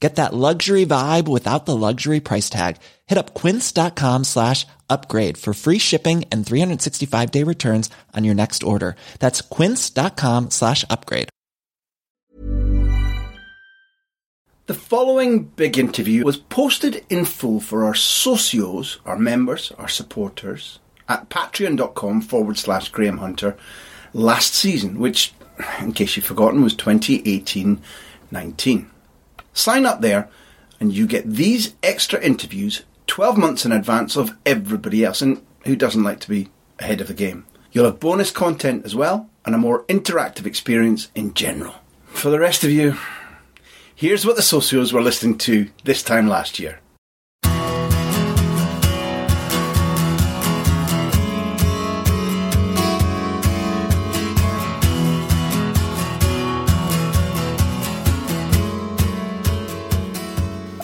Get that luxury vibe without the luxury price tag. Hit up quince.com slash upgrade for free shipping and 365 day returns on your next order. That's quince.com slash upgrade. The following big interview was posted in full for our socios, our members, our supporters at patreon.com forward slash Graham Hunter last season, which, in case you've forgotten, was 2018 19. Sign up there and you get these extra interviews 12 months in advance of everybody else. And who doesn't like to be ahead of the game? You'll have bonus content as well and a more interactive experience in general. For the rest of you, here's what the socios were listening to this time last year.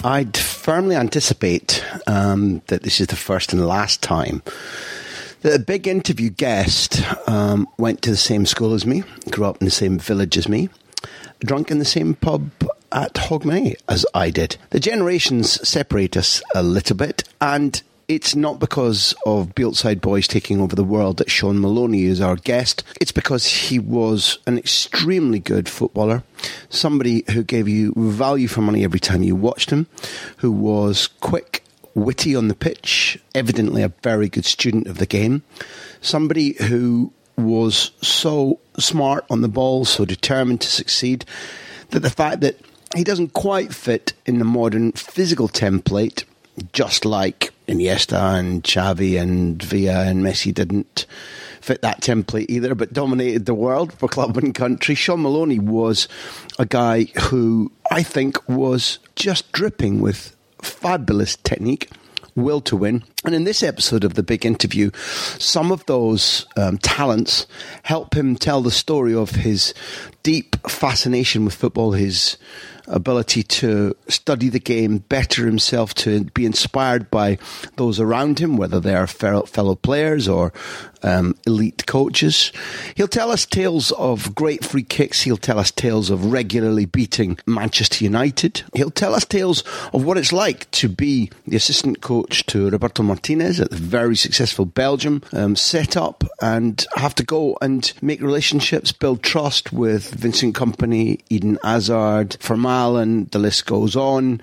I'd firmly anticipate um, that this is the first and last time that a big interview guest um, went to the same school as me, grew up in the same village as me, drunk in the same pub at Hogmanay as I did. The generations separate us a little bit, and it's not because of Bieldside Boys taking over the world that Shaun Maloney is our guest. It's because he was an extremely good footballer, somebody who gave you value for money every time you watched him, who was quick, witty on the pitch, evidently a very good student of the game, somebody who was so smart on the ball, so determined to succeed, that the fact that he doesn't quite fit in the modern physical template, just like Iniesta and Xavi and Villa and Messi didn't fit that template either, but dominated the world for club and country. Shaun Maloney was a guy who I think was just dripping with fabulous technique. Will to win. And in this episode of the big interview, some of those um, talents help him tell the story of his deep fascination with football, his ability to study the game, better himself, to be inspired by those around him, whether they are fellow players or um, elite coaches. He'll tell us tales of great free kicks. He'll tell us tales of regularly beating Manchester United. He'll tell us tales of what it's like to be the assistant coach to Roberto Martinez at the very successful Belgium um, set up and have to go and make relationships, build trust with Vincent Kompany, Eden Hazard, Vermaelen, the list goes on.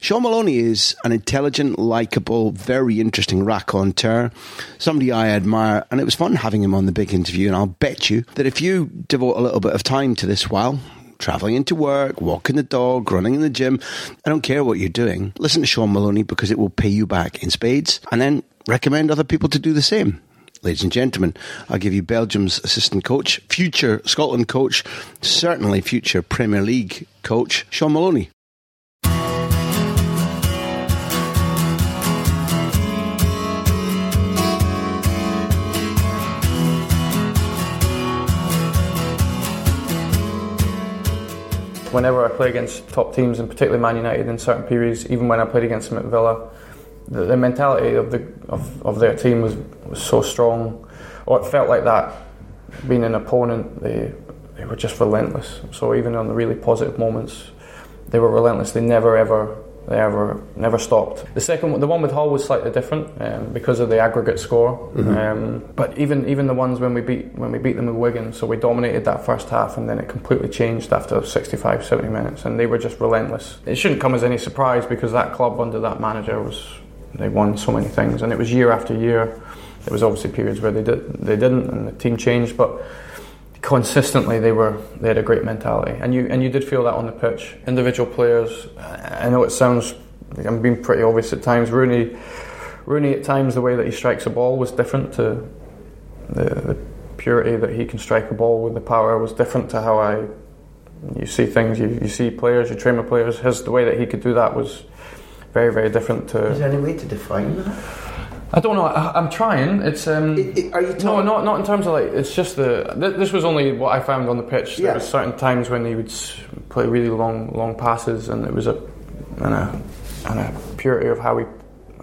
Shaun Maloney is an intelligent, likable, very interesting raconteur, somebody I admire, and it was fun having him on the big interview. And I'll bet you that if you devote a little bit of time to this while traveling into work, walking the dog, running in the gym, I don't care what you're doing, listen to Shaun Maloney because it will pay you back in spades, and then recommend other people to do the same ladies and gentlemen, I'll give you Belgium's assistant coach, future Scotland coach, certainly future Premier League coach, Shaun Maloney. Whenever I play against top teams, and particularly Man United in certain periods, even when I played against them at Villa, the, the mentality of the of, of their team was, was so strong, or it felt like that. Being an opponent, they they were just relentless. So even on the really positive moments, they were relentless. They never ever they ever never stopped. The second, the one with Hull was slightly different um, because of the aggregate score. Mm-hmm. Um, but even even the ones when we beat when we beat them with Wigan, so we dominated that first half, and then it completely changed after 65, 70 minutes, and they were just relentless. It shouldn't come as any surprise because that club under that manager was they won so many things, and it was year after year. There was obviously periods where they did they didn't, and the team changed, but consistently they were they had a great mentality, and you and you did feel that on the pitch. Individual players, I know it sounds I'm being pretty obvious at times. Rooney, Rooney at times the way that he strikes a ball was different to the, the purity that he can strike a ball with the power was different to how I you see things. You, you see players, you train with players. His the way that he could do that was very very different to. Is there any way to define that? I don't know. I, am trying. It's um, it, it, are you no, not not in terms of like. It's just the. Th- this was only what I found on the pitch. There yeah. was certain times when he would play really long long passes, and it was a and a and a purity of how he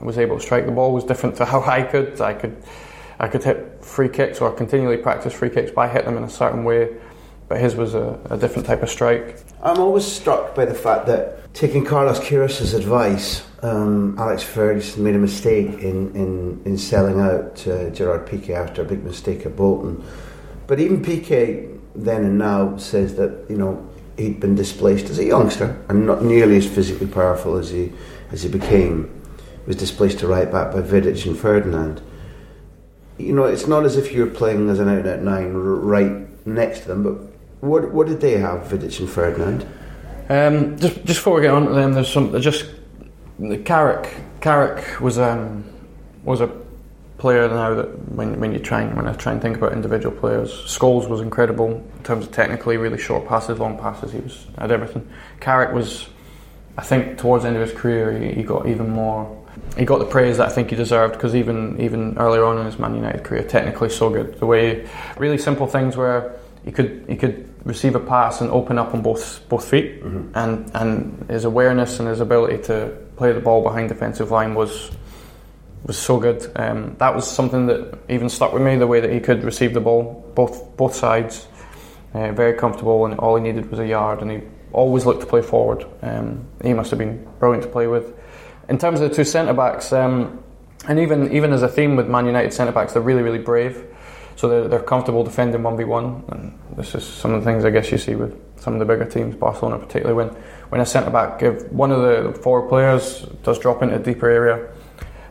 was able to strike the ball was different to how I could. I could I could hit free kicks or continually practice free kicks by hitting them in a certain way, but his was a, a different type of strike. I'm always struck by the fact that taking Carlos Queiroz' advice um, Alex Ferguson made a mistake in, in, in selling out uh, Gerard Piqué after a big mistake at Bolton. But even Piqué then and now says that you know he'd been displaced as a youngster and not nearly as physically powerful as he as he became. He was displaced to right back by Vidic and Ferdinand. You know, it's not as if you were playing as an out and out nine right next to them. But what what did they have, Vidic and Ferdinand? Um, just just before we get on to them, there's some just Carrick, Carrick was um, was a player now that when, when you try and, when I try and think about individual players, Scholes was incredible in terms of technically really short passes, long passes. He was at everything. Carrick was, I think, towards the end of his career, he, he got even more. He got the praise that I think he deserved because even even earlier on in his Man United career, technically so good. The way really simple things where he could he could receive a pass and open up on both both feet, mm-hmm. and and his awareness and his ability to play the ball behind defensive line was was so good. Um, that was something that even stuck with me. The way that he could receive the ball, both both sides, uh, very comfortable, and all he needed was a yard, and he always looked to play forward. Um, he must have been brilliant to play with. In terms of the two centre backs, um, and even even as a theme with Man United centre backs, they're really really brave. So they're, they're comfortable defending 1v1. And this is some of the things I guess you see with some of the bigger teams, Barcelona particularly, when, when a centre back, give one of the forward players does drop into a deeper area,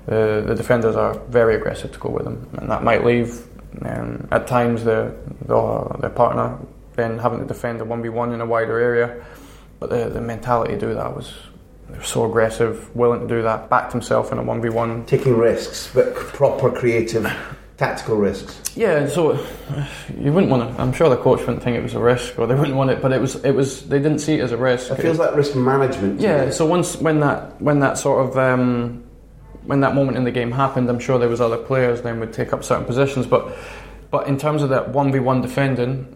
the, the defenders are very aggressive to go with them. And that might leave um, at times the, the, their partner then having to defend a 1v1 in a wider area. But the, the mentality to do that was they're so aggressive, willing to do that, backed himself in a 1v1. Taking risks, but proper creative tactical risks. Yeah, so you wouldn't want to. I'm sure the coach wouldn't think it was a risk, or they wouldn't want it. But it was. It was. They didn't see it as a risk. It feels like risk management. Yeah. Me. So once when that when that sort of um, when that moment in the game happened, I'm sure there was other players then would take up certain positions. But but in terms of that one v one defending.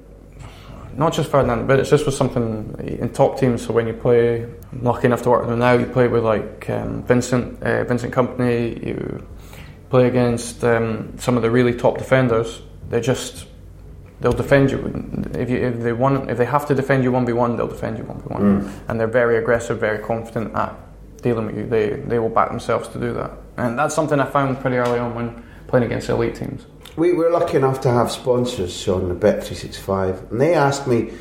Not just Ferdinand, but it's just was something in top teams. So when you play, I'm lucky enough to work with them now. You play with like um, Vincent, uh, Vincent Kompany, You play against um, some of the really top defenders, they just they'll defend you. If, you, if they want, if they have to defend you one v one, they'll defend you one v one, mm. and they're very aggressive, very confident at dealing with you. They they will back themselves to do that, and that's something I found pretty early on when playing against elite teams. We, we're lucky enough to have sponsors on the Bet three six five, and they asked me.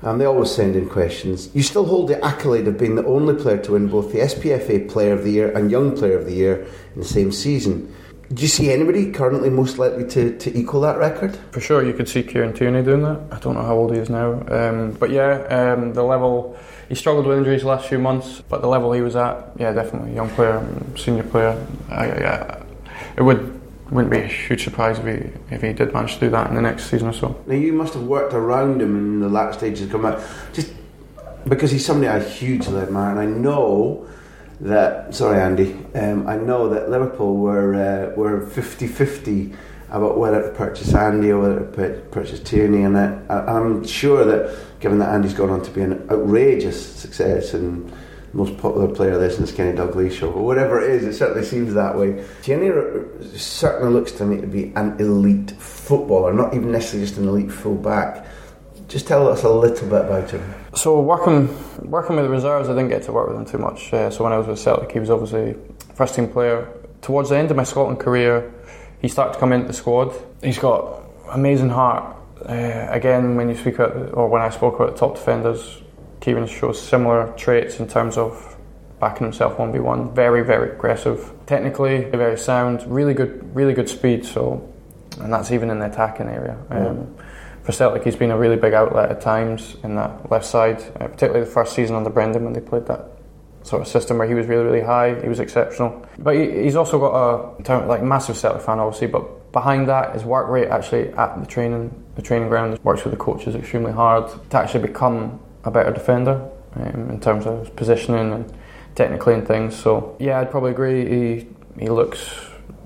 Um, they always send in questions. You still hold the accolade of being the only player to win both the SPFA Player of the Year and Young Player of the Year in the same season. Do you see anybody currently most likely to, to equal that record? For sure, you could see Kieran Tierney doing that. I don't know how old he is now, um, but yeah, um, the level he struggled with injuries the last few months, but the level he was at, yeah, definitely young player, senior player. I, I, it would wouldn't be a huge surprise if he if he did manage to do that in the next season or so. Now you must have worked around him in the last stages to come out, just because he's somebody I hugely admire, and I know that sorry Andy um, I know that Liverpool were uh, were 50-50 about whether to purchase Andy or whether to purchase Tierney and I, I'm sure that given that Andy's gone on to be an outrageous success and most popular player in this Kenny Dalglish or whatever it is it certainly seems that way Tierney certainly looks to me to be an elite footballer not even necessarily just an elite full back just tell us a little bit about him. So working working with the reserves, I didn't get to work with him too much. Uh, so when I was with Celtic, he was obviously first team player. Towards the end of my Scotland career, he started to come into the squad. He's got amazing heart. Uh, again, when you speak about, or when I spoke about the top defenders, Kieran shows similar traits in terms of backing himself one v one. Very, very aggressive. Technically, very sound. Really good, really good speed. So, and that's even in the attacking area. Um, for Celtic, he's been a really big outlet at times in that left side, uh, particularly the first season under Brendan when they played that sort of system where he was really, really high. He was exceptional. But he, he's also got a like massive Celtic fan, obviously. But behind that, his work rate actually at the training, the training ground, works with the coaches extremely hard to actually become a better defender um, in terms of positioning and technically and things. So yeah, I'd probably agree. He he looks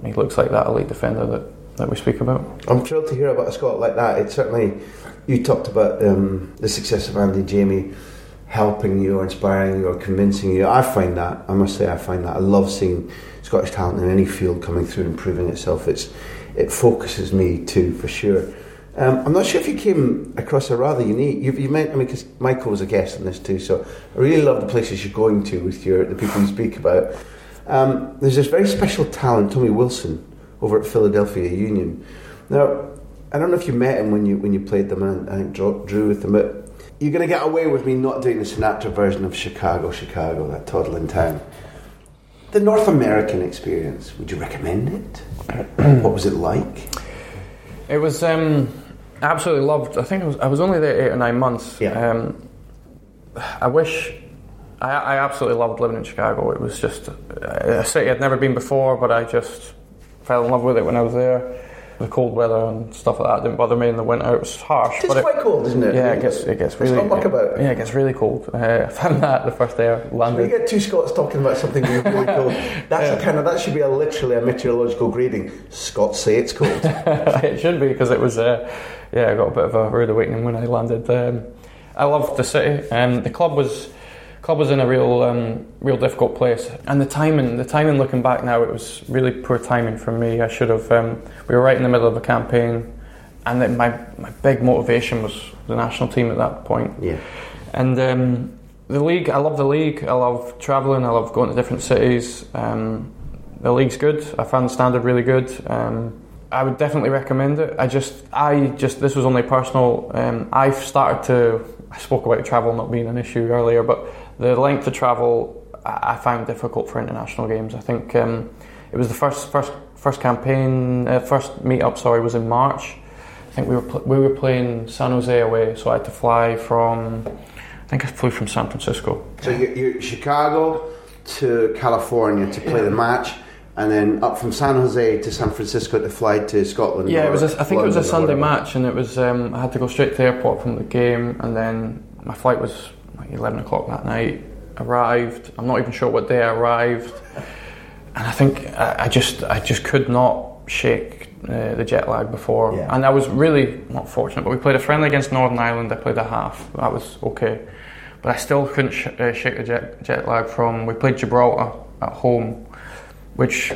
he looks like that elite defender that, that we speak about. I'm thrilled to hear about a Scot like that. It's certainly you talked about um, the success of Andy Jamie helping you or inspiring you or convincing you. I find that I must say I find that I love seeing Scottish talent in any field coming through and proving itself. It's it focuses me too for sure. Um, I'm not sure if you came across a rather unique. You've, you meant I mean because Michael was a guest on this too, so I really love the places you're going to with your the people you speak about. Um, there's this very special talent, Tommy Wilson, over at Philadelphia Union. Now, I don't know if you met him when you when you played them, and I think drew with them, but you're going to get away with me not doing the Sinatra version of Chicago, Chicago, that toddling town. The North American experience, would you recommend it? what was it like? It was um, absolutely loved. I think was, I was only there eight or nine months. Yeah. Um, I wish. I, I, absolutely loved living in Chicago. It was just a city I'd never been before, but I just fell in love with it when I was there the cold weather and stuff like that didn't bother me in the winter. It was harsh. It's quite it, cold, isn't it? Yeah, it gets it gets really. It's not about Yeah, it gets really cold. Uh, I found that the first day I landed. So we get two Scots talking about something really cold. That's yeah. a kind of that should be a literally a meteorological grading. Scots say it's cold. it should be because it was. Uh, yeah, I got a bit of a rude awakening when I landed. Um, I loved the city. Um, the club was club was in a real, um, real difficult place. And the timing, the timing, looking back now, it was really poor timing for me. I should have. Um, we were right in the middle of a campaign, and then my my big motivation was the national team at that point. Yeah. And um, the league, I love the league. I love travelling. I love going to different cities. Um, the league's good. I found the standard really good. Um, I would definitely recommend it. I just, I just, this was only personal. Um, I've started to. I spoke about travel not being an issue earlier, but the length of travel I found difficult for international games. I think um, it was the first first first campaign, uh, first meet up. Sorry, was in March. I think we were pl- we were playing San Jose away, so I had to fly from. I think I flew from San Francisco. So you're, you're Chicago to California to play yeah. the match, and then up from San Jose to San Francisco to fly to Scotland. Yeah, it was. A, I think it was a Sunday match, and it was. Um, I had to go straight to the airport from the game, and then my flight was like 11 o'clock that night. Arrived. I'm not even sure what day I arrived, and I think I, I just I just could not shake uh, the jet lag before. Yeah. And I was really not fortunate. But we played a friendly against Northern Ireland. I played a half. That was okay, but I still couldn't sh- uh, shake the jet, jet lag from. We played Gibraltar at home, which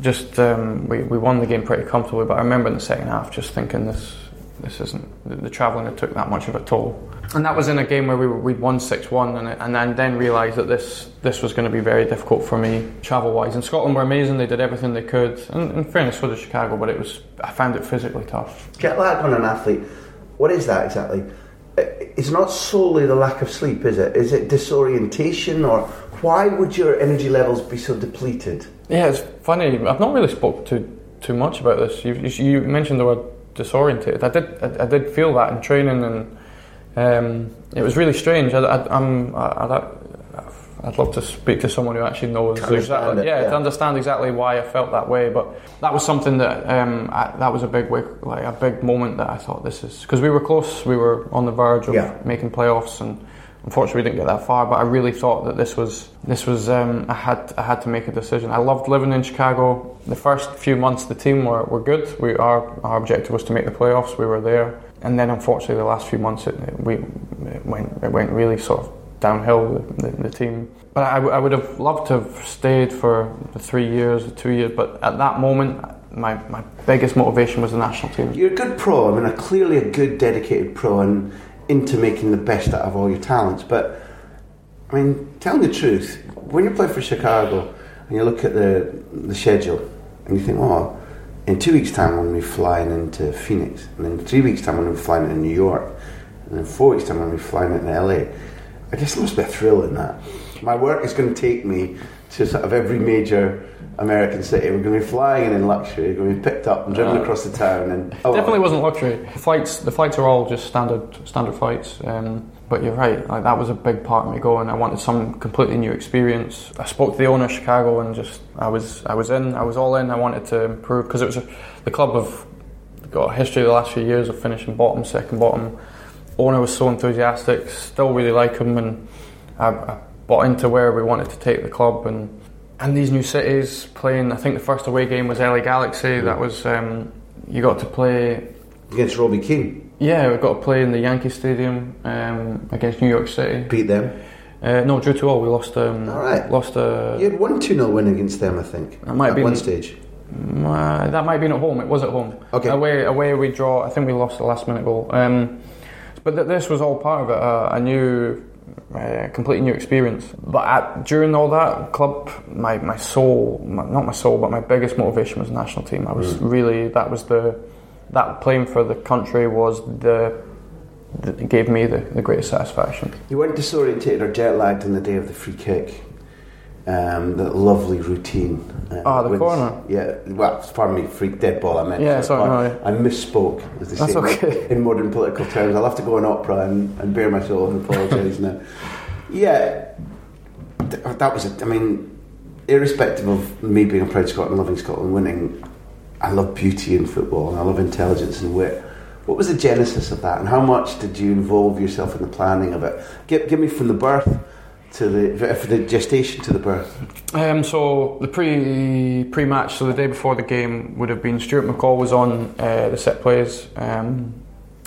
just um, we we won the game pretty comfortably. But I remember in the second half just thinking this this isn't the, the travelling had took that much of a toll. And that was in a game where we were, we'd won six one, and and then then realised that this this was going to be very difficult for me travel wise. And Scotland were amazing; they did everything they could. And in fairness, so did Chicago, but it was I found it physically tough. Jet lag on an athlete, what is that exactly? It's not solely the lack of sleep, is it? Is it disorientation, or why would your energy levels be so depleted? Yeah, it's funny. I've not really spoke too too much about this. You, you mentioned the word disorientated. I did I, I did feel that in training and um, it was really strange. I, I, I'm, I, would love to speak to someone who actually knows exactly, it, yeah, yeah, to understand exactly why I felt that way. But that was something that um, I, that was a big like a big moment that I thought this is because we were close, we were on the verge of yeah. making playoffs, and unfortunately we didn't get that far. But I really thought that this was this was um, I had I had to make a decision. I loved living in Chicago. The first few months, the team were, were good. We our our objective was to make the playoffs. We were there and then unfortunately the last few months it, it, we, it went, it went really sort of downhill the, the, the team but I, I, would have loved to have stayed for the three years the two years but at that moment my, my biggest motivation was the national team you're a good pro I mean a, clearly a good dedicated pro and into making the best out of all your talents but I mean telling the truth when you play for Chicago and you look at the, the schedule and you think oh in two weeks' time, I'm going to be flying into Phoenix, and in three weeks' time, I'm going to be flying into New York, and in four weeks' time, I'm going to be flying into LA. I guess there must be a thrill in that. My work is going to take me to sort of every major American city. We're going to be flying in in luxury. We're going to be picked up and driven Uh, across the town. And oh, Definitely wasn't luxury. The flights, the flights are all just standard standard flights. Um, but you're right. Like that was a big part of me going. I wanted some completely new experience. I spoke to the owner of Chicago and just I was I was in. I was all in. I wanted to improve because it was a, the club have got a history the last few years of finishing bottom, second bottom. Owner was so enthusiastic. Still really like him, and I, I bought into where we wanted to take the club and. And these new cities playing, I think the first away game was LA Galaxy. That was um, you got to play against Robbie Keane, yeah, we've got to play in the Yankee Stadium um, against New York City. beat them. Uh, no, drew to all. We lost. Um, All right. Lost a. You had one 2 0 win against them, I think. That might be- one stage. Uh, that might have been at home. It was at home. Okay. Away, away we draw. I think we lost the last minute goal. Um, but th- this was all part of it. Uh, a new, uh, completely new experience. But at, during all that club, my my soul, my, not my soul, but my biggest motivation was the national team. I was really that was the that playing for the country was the. that gave me the, the greatest satisfaction. You weren't disorientated or jet lagged on the day of the free kick. Um, that lovely routine. Uh, Ah, the wins- corner. Yeah, well, pardon me, freak dead ball. I meant. Yeah, sorry, no, I misspoke, as they That's say okay. in modern political terms. I'll have to go on Oprah and, and my soul and apologise now. Yeah, th- that was it. I mean, irrespective of me being a proud Scot and loving Scotland winning, I love beauty in football and I love intelligence and wit. What was the genesis of that, and how much did you involve yourself in the planning of it? Give, give me from the birth to the from the gestation to the birth. Um, so the pre pre match, so the day before the game would have been Stuart McCall was on uh, the set plays, um,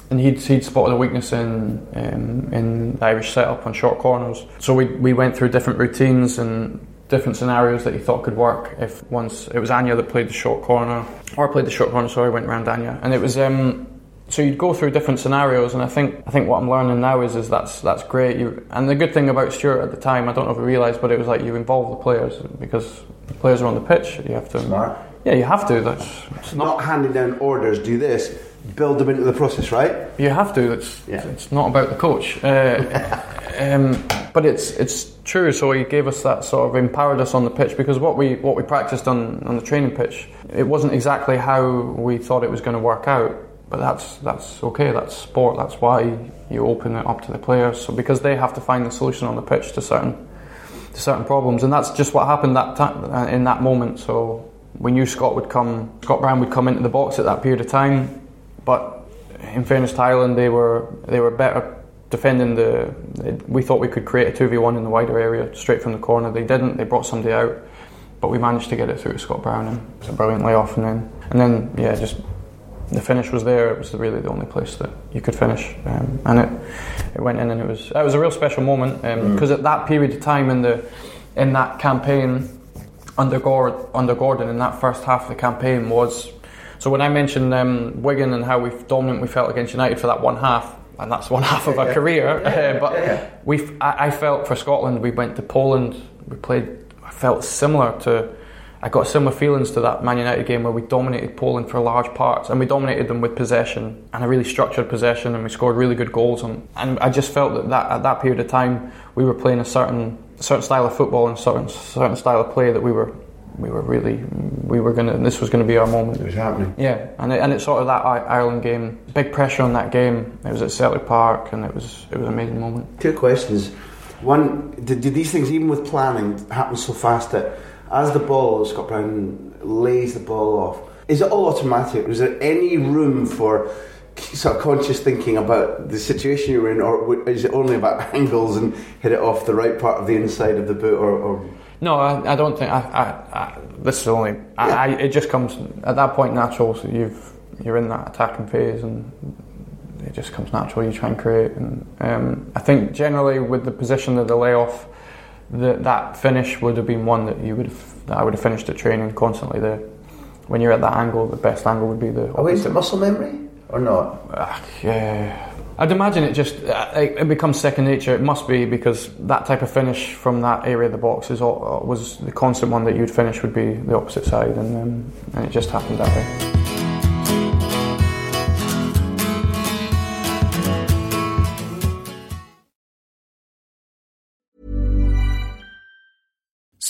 and he'd he'd spotted a weakness in um, in the Irish setup on short corners. So we we went through different routines and different scenarios that he thought could work. If once it was Anya that played the short corner, or played the short corner, sorry, went around Anya, and it was. Um, so you'd go through different scenarios, and I think I think what I'm learning now is is that's that's great. You, and the good thing about Stuart at the time, I don't know if you realised, but it was like you involve the players because the players are on the pitch. You have to. Smart. Yeah, you have to. That's it's not. Not handing down orders. Do this. Build them into the process, right? You have to. It's Yeah. it's not about the coach. Uh, um, but it's it's true. So he gave us that sort of empowered us on the pitch because what we what we practiced on on the training pitch, it wasn't exactly how we thought it was going to work out. But that's that's okay. That's sport. That's why you open it up to the players. So because they have to find the solution on the pitch to certain to certain problems, and that's just what happened that time uh, in that moment. So we knew Scott would come. Scott Brown would come into the box at that period of time, but in fairness to Ireland, they were they were better defending the. We thought we could create a two v one in the wider area straight from the corner. They didn't. They brought somebody out, but we managed to get it through to Scott Brown, and a brilliant layoff. And then and then yeah, just the finish was there. It was really the only place that you could finish, um, and it it went in, and it was it was a real special moment because at that period of time in the in that campaign under Gord, under Gordon in that first half of the campaign was. So when I mentioned um, Wigan and how we dominant we felt against United for that one half, and that's one half of our career, uh, but we I, I felt for Scotland we went to Poland, we played. I felt similar to. I got similar feelings to that Man United game where we dominated Poland for large parts and we dominated them with possession and a really structured possession and we scored really good goals and, and I just felt that, that at that period of time we were playing a certain certain style of football and certain certain style of play that we were we were really we were gonna this was gonna be our moment. It was happening. Yeah, and it, and it's sort of that Ireland game, big pressure on that game. It was at Celtic Park and it was it was an amazing moment. Two questions. One, did, did these things, even with planning, happen so fast that as the ball, Scott Brown lays the ball off, is it all automatic? Was there any room for sort of conscious thinking about the situation you're in, or is it only about angles and hit it off the right part of the inside of the boot, or, or No, I, I don't think. I, I, I, this is only. I, I, it just comes at that point natural. So you've you're in that attacking phase, and it just comes natural. You try and create, and um, I think generally with the position of the layoff, that that finish would have been one that you would have. That I would have finished at training constantly. The when you're at that angle, the best angle would be the. oh, is it muscle memory or not? Ah, yeah. I'd imagine it just uh, it it becomes second nature. It must be because that type of finish from that area of the box is all, was the constant one that you'd finish would be the opposite side, and um, and it just happened that way.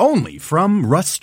Only from Rust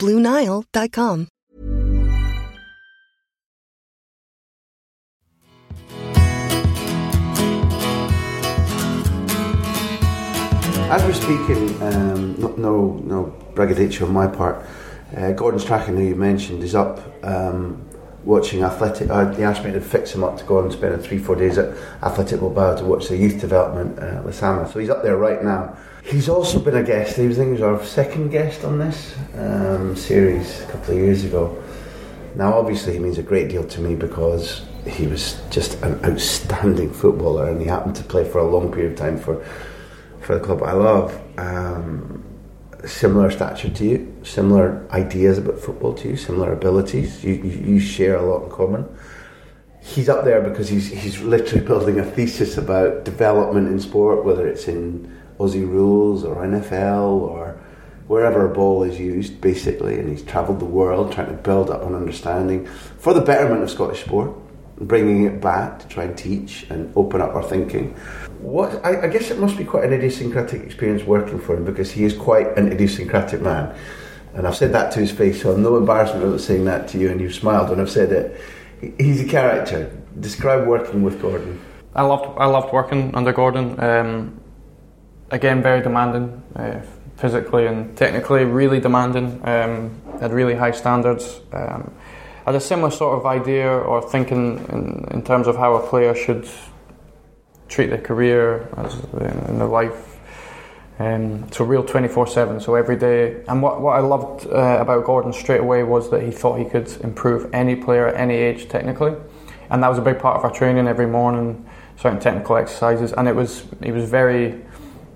BlueNile.com. As we're speaking, um, no, no, no braggadocio on my part. Uh, Gordon Strachan, who you mentioned, is up um, watching Athletic. Uh, they asked me to fix him up to go and spend three, four days at Athletic Bilbao to watch the youth development uh, Lezama. So he's up there right now. He's also been a guest. He was, I think, he was our second guest on this um, series a couple of years ago. Now, obviously, he means a great deal to me because he was just an outstanding footballer, and he happened to play for a long period of time for for the club I love. Um, similar stature to you, similar ideas about football to you, similar abilities. You, you, you share a lot in common. He's up there because he's he's literally building a thesis about development in sport, whether it's in Aussie rules or NFL or wherever a ball is used, basically. And he's travelled the world trying to build up an understanding for the betterment of Scottish sport, bringing it back to try and teach and open up our thinking. What I, I guess it must be quite an idiosyncratic experience working for him because he is quite an idiosyncratic man. And I've said that to his face, so I'm no embarrassment about saying that to you, and you've smiled when I've said it. He's a character. Describe working with Gordon. I loved I loved working under Gordon. Um, again, very demanding, uh, physically and technically, really demanding. Um, had really high standards. Um, had a similar sort of idea or thinking in, in terms of how a player should treat their career as in their life. Um, so real 24/7. So every day. And what what I loved uh, about Gordon straight away was that he thought he could improve any player at any age technically, and that was a big part of our training every morning. Certain technical exercises, and it was he was very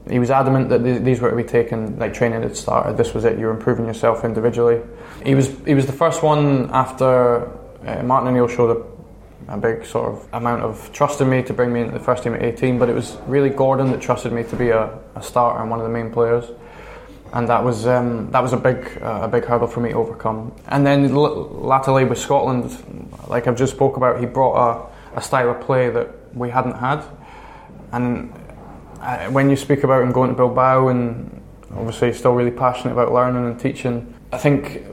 he was adamant that these were to be taken like training had started. This was it. You were improving yourself individually. He was he was the first one after uh, Martin O'Neill showed a, a big sort of amount of trust in me to bring me into the first team at 18. But it was really Gordon that trusted me to be a, a starter and one of the main players. And that was um, that was a big uh, a big hurdle for me to overcome. And then l- latterly with Scotland, like I've just spoke about, he brought a, a style of play that we hadn't had, and uh, when you speak about him going to Bilbao and obviously still really passionate about learning and teaching, I think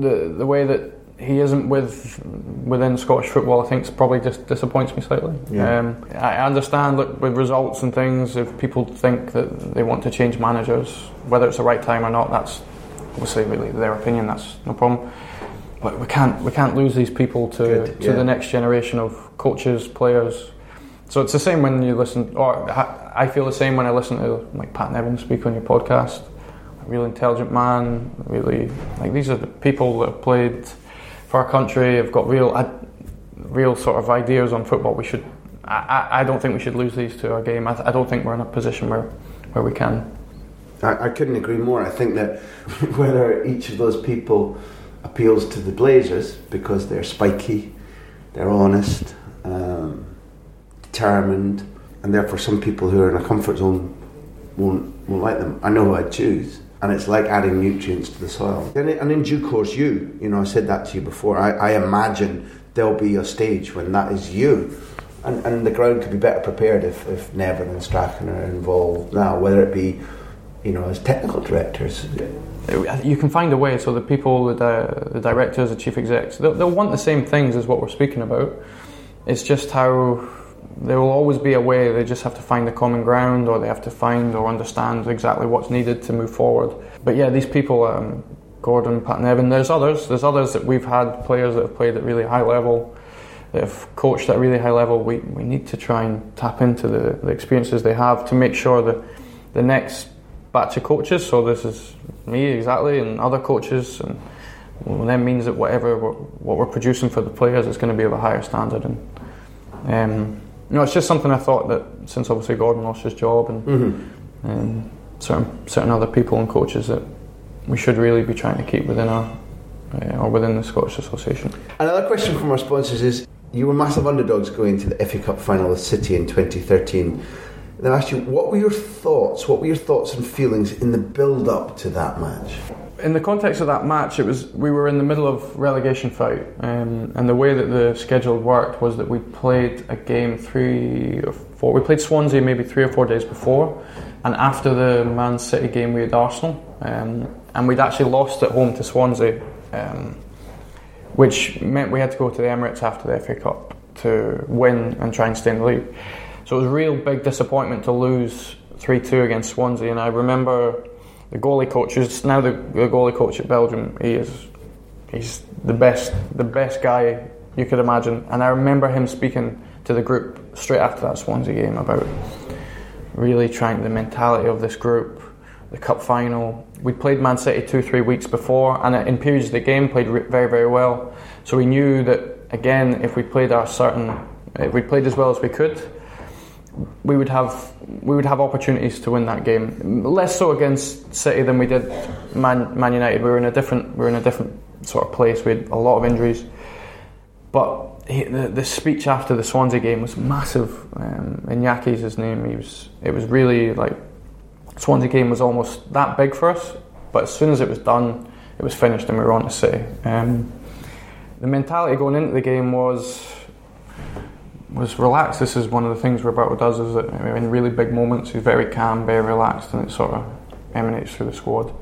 the the way that he isn't with within Scottish football, I think probably just disappoints me slightly. Yeah. Um, I understand look, with results and things, if people think that they want to change managers, whether it's the right time or not, that's obviously really their opinion. That's no problem. But we can't we can't lose these people to Good, to the next generation of coaches, players. So it's the same when you listen, or I feel the same when I listen to like Pat Nevin speak on your podcast. a real intelligent man. Really, like these are the people that have played for our country. Have got real, uh, real sort of ideas on football. We should. I, I don't think we should lose these to our game. I, I don't think we're in a position where, where we can. I, I couldn't agree more. I think that whether each of those people appeals to the Blazers because they're spiky, they're honest, um, determined, and therefore some people who are in a comfort zone won't won't like them. I know who I'd choose, and it's like adding nutrients to the soil. And, in due course, you, you know, I said that to you before. I, I imagine there'll be a stage when that is you. And, and the ground could be better prepared if, if Nevin and Strachan are involved now, whether it be, you know, as technical directors. You can find a way. So the people, the, the directors, the chief execs, they'll, they'll want the same things as what we're speaking about. It's just how there will always be a way. They just have to find the common ground, or they have to find or understand exactly what's needed to move forward. But yeah, these people, um, Gordon, Pat Nevin, there's others. There's others that we've had players that have played at really high level, that have coached at really high level. We, we need to try and tap into the, the experiences they have to make sure that the next batch of coaches, so this is me exactly, and other coaches, and well, that means that whatever we're, what we're producing for the players is going to be of a higher standard. And um, you know, it's just something I thought that since obviously Gordon lost his job and, mm-hmm. and certain certain other people and coaches that we should really be trying to keep within our uh, or within the Scottish Association. Another question from our sponsors is: You were massive underdogs going to the FA Cup final with City in 2013. Then I asked you, what were your thoughts? What were your thoughts and feelings in the build-up to that match? In the context of that match, it was we were in the middle of relegation fight, um, and the way that the schedule worked was that we played a game three or four. We played Swansea maybe three or four days before, and after the Man City game, we had Arsenal, um, and we'd actually lost at home to Swansea, um, which meant we had to go to the Emirates after the FA Cup to win and try and stay in the league. So it was a real big disappointment to lose three two against Swansea, and I remember the goalie coach is now the, the goalie coach at Belgium. He is he's the best the best guy you could imagine. And I remember him speaking to the group straight after that Swansea game about really trying the mentality of this group, the cup final. We played Man City two three weeks before, and in periods of the game played very very well. So we knew that again, if we played our certain, if we played as well as we could we would have we would have opportunities to win that game. Less so against City than we did Man, Man United. We were in a different we were in a different sort of place. We had a lot of injuries, but he, the, the speech after the Swansea game was massive. Um, Iñaki's his name. He was it was really like Swansea game was almost that big for us. But as soon as it was done, it was finished and we were on to City. Um, the mentality going into the game was was relaxed. This is one of the things Roberto does is that in really big moments he's very calm, very relaxed, and it sort of emanates through the squad.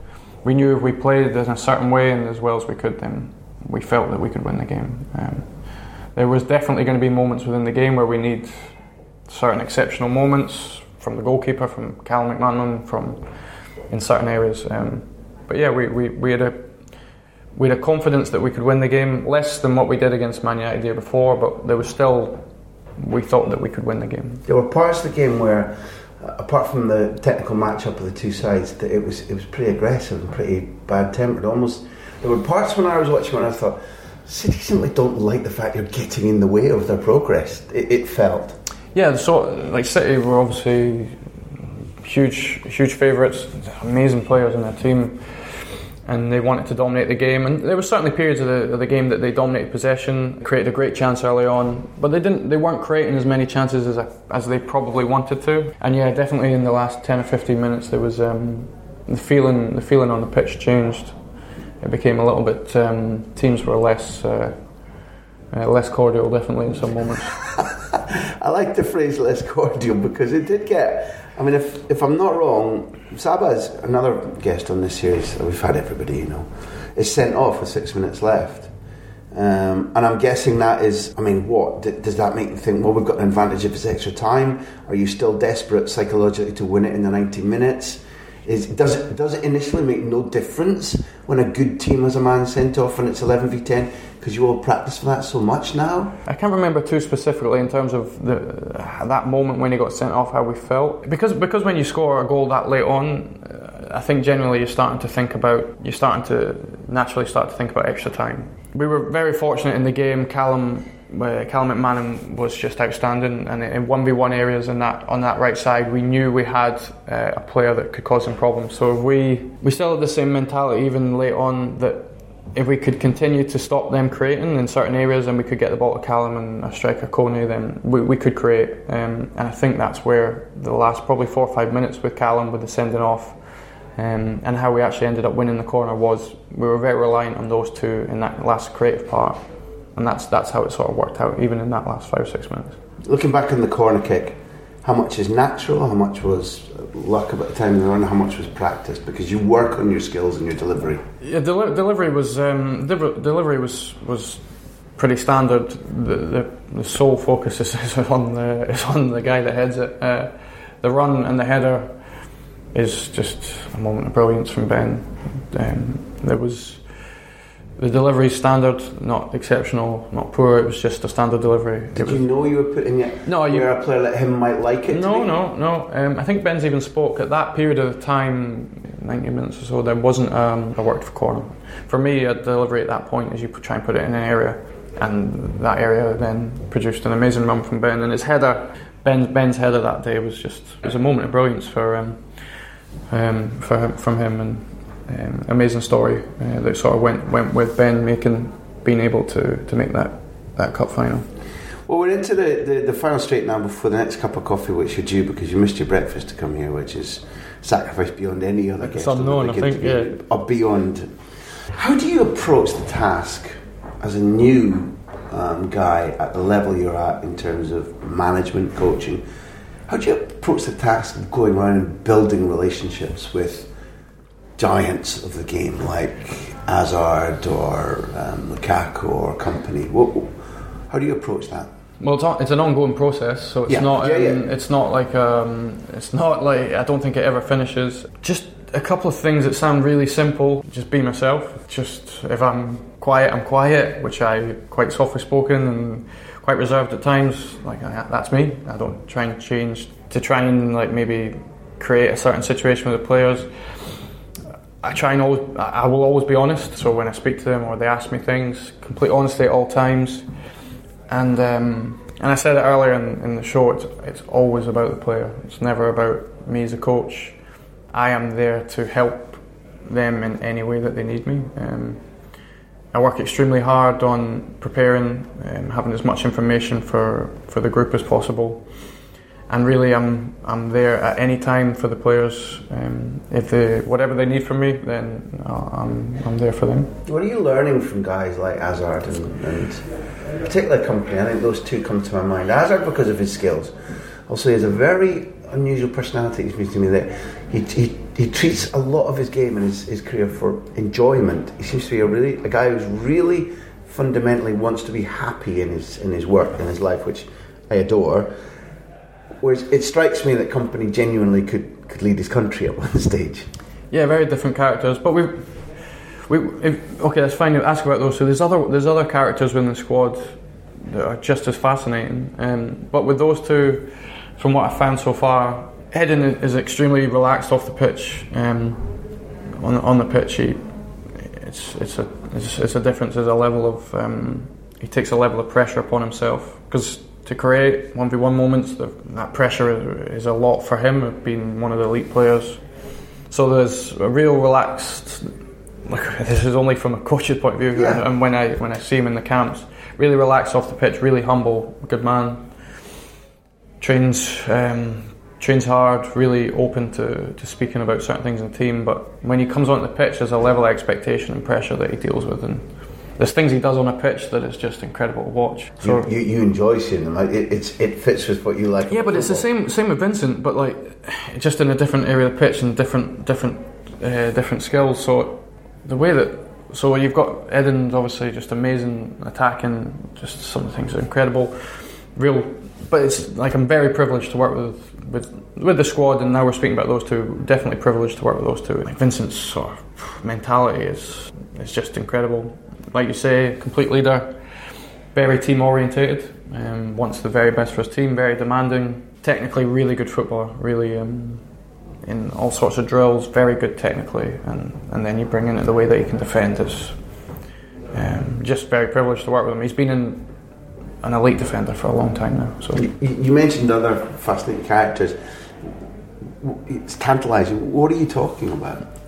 We knew if we played in a certain way and as well as we could, then we felt that we could win the game. Um, there was definitely going to be moments within the game where we need certain exceptional moments from the goalkeeper, from Cal McManaman, from in certain areas. Um, but yeah, we, we, we had a we had a confidence that we could win the game, less than what we did against Man United the year before, but there was still we thought that we could win the game. There were parts of the game where, uh, apart from the technical matchup of the two sides, that it was it was pretty aggressive and pretty bad tempered. Almost, there were parts when I was watching when I thought, City simply don't like the fact you're getting in the way of their progress. It, it felt. Yeah, so like City were obviously huge, huge favourites, amazing players in their team and they wanted to dominate the game. And there were certainly periods of the, of the, game that they dominated possession, created a great chance early on, but they didn't. They weren't creating as many chances as as they probably wanted to. And yeah, definitely in the last ten or fifteen minutes, there was um, the feeling. The feeling on the pitch changed. It became a little bit. Um, teams were less. Uh, uh, less cordial, definitely, in some moments. I like the phrase less cordial because it did get. I mean, if, if I'm not wrong, Zaba is another guest on this series. We've had everybody, you know, is sent off with six minutes left. Um, and I'm guessing that is, I mean, what? D- does that make you think, well, we've got an advantage of this extra time? Are you still desperate psychologically to win it in the 90 minutes? Is, does, it, does it initially make no difference when a good team has a man sent off and it's 11 v 10? because you all practice for that so much now? I can't remember too specifically in terms of the, that moment when he got sent off, how we felt. Because because when you score a goal that late on, uh, I think generally you're starting to think about you're starting to naturally start to think about extra time. We were very fortunate in the game. Callum uh, Callum McManaman was just outstanding, and in one v one areas in that on that right side, we knew we had uh, a player that could cause some problems. So we we still had the same mentality even late on that if we could continue to stop them creating in certain areas and we could get the ball to Callum and a striker Koné, then we, we could create. Um, and I think that's where the last probably four or five minutes with Callum, with the sending off, um, and how we actually ended up winning the corner was we were very reliant on those two in that last creative part. And that's, that's how it sort of worked out, even in that last five or six minutes. Looking back on the corner kick, how much is natural, how much was luck about the time of the run, how much was practice? Because you work on your skills and your delivery. Yeah, deli- delivery was um, delivery was was pretty standard. The, the, the sole focus is, is, on the is on the guy that heads it. Uh, the run and the header is just a moment of brilliance from Ben. Um, there was the delivery standard, not exceptional, not poor. It was just a standard delivery. Did you know you were putting it no, you, where a player like him might like it? No, no, no. Um, I think Ben's even spoke at that period of time, 90 minutes or so. There wasn't um, a worked for corner. For me, a delivery at that point is you try and put it in an area, and that area then produced an amazing run from Ben. And his header, Ben's, Ben's header that day was just it was a moment of brilliance for um, um, for from him and um, amazing story uh, that sort of went went with Ben making being able to, to make that, that cup final. Well, we're into the, the, the, final straight now before the next cup of coffee, which you're due because you missed your breakfast to come here, which is sacrifice beyond any other it's unknown, I think, yeah. Or beyond. How do you approach the task as a new um, guy at the level you're at in terms of management, coaching? How do you approach the task of going around and building relationships with giants of the game like Hazard or um, Lukaku or Kompany? What, how do you approach that? Well, it's, it's an ongoing process, so it's yeah. not. Yeah, yeah. Um, it's not like um, it's not like I don't think it ever finishes. Just a couple of things that sound really simple. Just be myself. Just if I'm quiet, I'm quiet, which I quite softly spoken and quite reserved at times. Like that's me. I don't try and change to try and like maybe create a certain situation with the players. I try and always, I will always be honest. So when I speak to them or they ask me things, complete honesty at all times. And um, and I said it earlier in, in the show. It's, it's always about the player. It's never about me as a coach. I am there to help them in any way that they need me. Um, I work extremely hard on preparing, um, having as much information for, for the group as possible and really I'm I'm there at any time for the players. Um, if they whatever they need from me, then I'm I'm there for them. What are you learning from guys like Hazard and, and particular Kompany? I think those two come to my mind. Hazard because of his skills. Also, he has a very unusual personality. It to me that he, he, he treats a lot of his game and his, his career for enjoyment. He seems to be a really a guy who's really fundamentally wants to be happy in his in his work in his life, which I adore Whereas it strikes me that Kompany genuinely could, could lead his country at one stage. Yeah, very different characters, but we, we if, okay. That's fine. Ask about those. So there's other there's other characters within the squad that are just as fascinating. Um, but with those two, from what I've found so far, Eden is extremely relaxed off the pitch. Um, on on the pitch, he, it's it's a it's, it's a difference. There's a level of um, he takes a level of pressure upon himself because to create 1v1 moments. That pressure is a lot for him, being one of the elite players. So there's a real relaxed. This is only from a coach's point of view, yeah. and when I when I see him in the camps, really relaxed off the pitch, really humble, good man. Trains um, trains hard, really open to, to speaking about certain things in the team. But when he comes onto the pitch, there's a level of expectation and pressure that he deals with, and there's things he does on a pitch that is just incredible to watch. So you, you, you enjoy seeing them. Like it, it's it fits with what you like. Yeah, but it's the same same with Vincent, but like just in a different area of the pitch and different different uh, different skills. So the way that so you've got Eden's obviously just amazing attacking, just some things are incredible, real. But it's like I'm very privileged to work with with with the squad, and now we're speaking about those two. Definitely privileged to work with those two. Like Vincent's sort of mentality is is just incredible like you say, complete leader, very team orientated, um, wants the very best for his team, very demanding, technically really good footballer, really, um, in all sorts of drills, very good technically, and, and then you bring in the way that he can defend. It's um, just very privileged to work with him. He's been in, an elite defender for a long time now. So You, you mentioned other fascinating characters. It's tantalising. What are you talking about?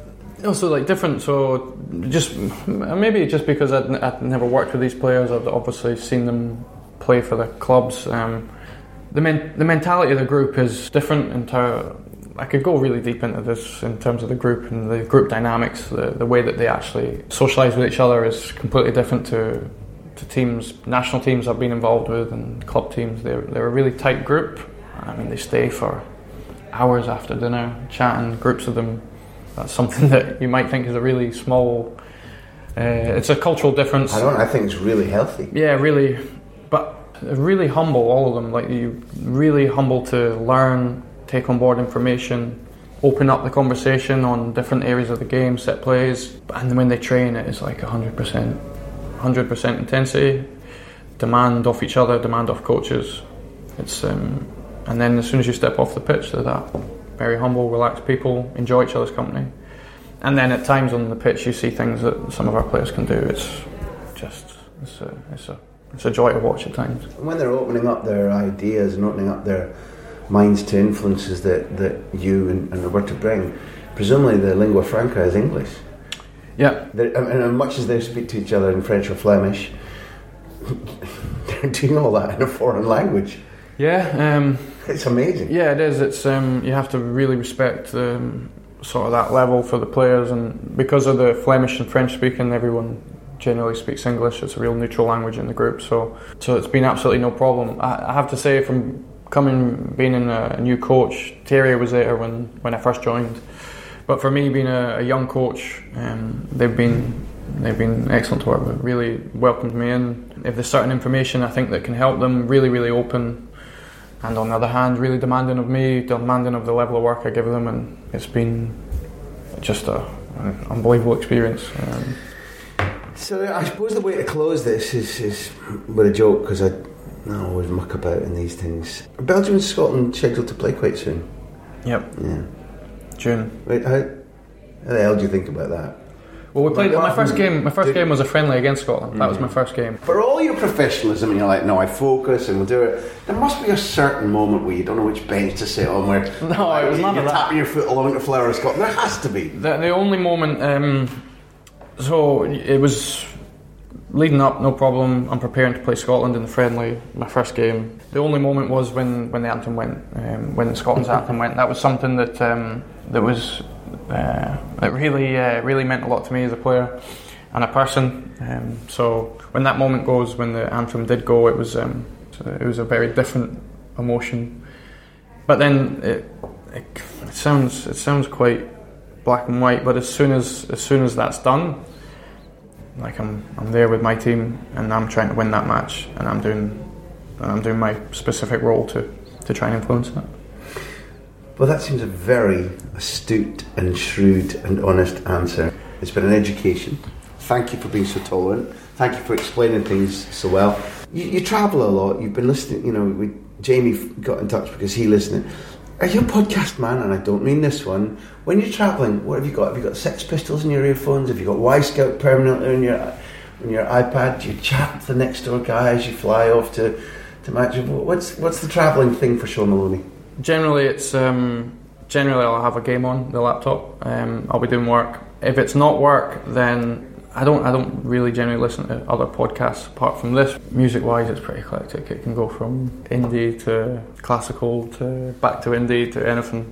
Also, like different. So, just maybe just because I'd, I'd never worked with these players, I've obviously seen them play for the clubs. Um, the men, the mentality of the group is different. In ter- I could go really deep into this in terms of the group and the group dynamics. The, the way that they actually socialise with each other is completely different to to teams, national teams I've been involved with, and club teams. They're they're a really tight group. I mean, they stay for hours after dinner, chatting, groups of them. That's something that you might think is a really small. Uh, it's a cultural difference. I don't. I think it's really healthy. Yeah, really, but really humble. All of them, like you, really humble to learn, take on board information, open up the conversation on different areas of the game, set plays, and when they train, it is like hundred percent, hundred percent intensity, demand off each other, demand off coaches. It's um, and then as soon as you step off the pitch, they're that very humble, relaxed people, enjoy each other's company. And then at times on the pitch, you see things that some of our players can do. It's just it's a it's a it's a joy to watch at times. When they're opening up their ideas and opening up their minds to influences that, that you and, and Roberto bring, presumably the lingua franca is English. Yeah, They're, and as much as they speak to each other in French or Flemish, they're doing all that in a foreign language. yeah, um, It's amazing. yeah. It is. It's um, you have to really respect um, sort of that level for the players, and because of the Flemish and French speaking, everyone generally speaks English. It's a real neutral language in the group, so so it's been absolutely no problem. I, I have to say, from coming being in a, a new coach, Thierry was there when when I first joined. But for me, being a, a young coach, um, they've been they've been excellent to work with. Really welcomed me in. If there's certain information I think that can help them, really really open. And on the other hand, really demanding of me, demanding of the level of work I give them, and it's been just a, an unbelievable experience. Um, So I suppose the way to close this is, is with a joke because I, I always muck about in these things. Belgium and Scotland scheduled to play quite soon. yep, Yeah. June. Wait, how, how the hell do you think about that? Well, we played my first game. My first did- game was a friendly against Scotland. That was my first game. For all your professionalism, and you're like, no, I focus and we'll do it. There must be a certain moment where you don't know which bench to sit on, where No, it was none of that. tapping your foot along the flower of Scotland. There has to be. The, the only moment, um, so it was leading up, no problem. I'm preparing to play Scotland in the friendly, my first game. The only moment was when, when the anthem went, um, when Scotland's anthem went. That was something that um, that was uh, it really uh, really meant a lot to me as a player and a person. Um, so when that moment goes, when the anthem did go, it was um, it was a very different emotion. But then it, it, it sounds it sounds quite black and white. But as soon as as soon as that's done, like I'm I'm there with my team and I'm trying to win that match and I'm doing and I'm doing my specific role to to try and influence that. Well, that seems a very astute and shrewd and honest answer. It's been an education. Thank you for being so tolerant. Thank you for explaining things so well. You, you travel a lot. You've been listening. You know, we, Jamie got in touch because he listened. Are you a podcast man? And I don't mean this one. When you're travelling, what have you got? Have you got Sex Pistols in your earphones? Have you got Wyscout permanently on your on your iPad? Do you chat to the next door guy as you fly off to to match? What's what's the travelling thing for Shaun Maloney? Generally, it's um, generally I'll have a game on the laptop. Um, I'll be doing work. If it's not work, then I don't. I don't really generally listen to other podcasts apart from this. Music-wise, it's pretty eclectic. It can go from indie to classical to back to indie to anything,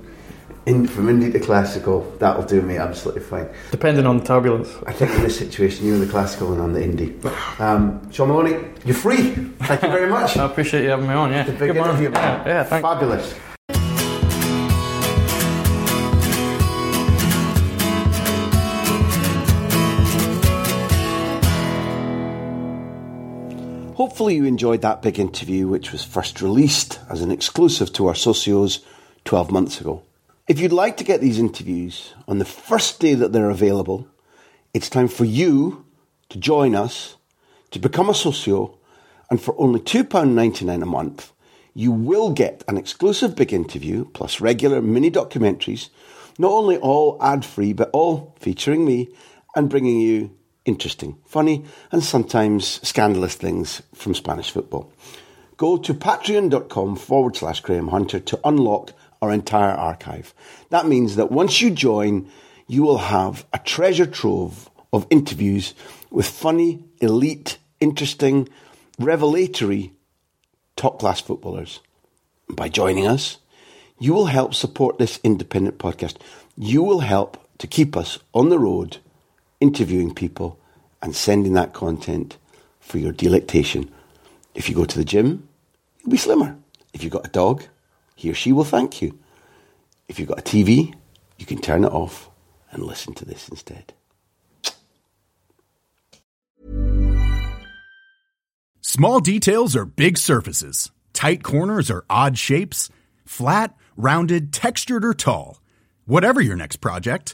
In, from indie to classical, that'll do me absolutely fine. depending on the turbulence. I think in this situation, you're the classical and I'm the indie. Um, Shaun Maloney, you're free. Thank you very much. I appreciate you having me on. Yeah, The big Good man. interview, man. Yeah, yeah thanks. Fabulous. Hopefully, you enjoyed that big interview, which was first released as an exclusive to our socios 12 months ago. If you'd like to get these interviews on the first day that they're available, it's time for you to join us to become a socio, and for only £2.99 a month, you will get an exclusive big interview plus regular mini documentaries, not only all ad free, but all featuring me and bringing you interesting, funny, and sometimes scandalous things from Spanish football. Go to patreon.com forward slash Graham Hunter to unlock our entire archive. That means that once you join, you will have a treasure trove of interviews with funny, elite, interesting, revelatory, top class footballers. By joining us, you will help support this independent podcast. You will help to keep us on the road, interviewing people and sending that content for your delectation. If you go to the gym, you'll be slimmer. If you've got a dog, he or she will thank you. If you've got a TV, you can turn it off and listen to this instead. Small details are big surfaces. Tight corners are odd shapes. Flat, rounded, textured, or tall. Whatever your next project,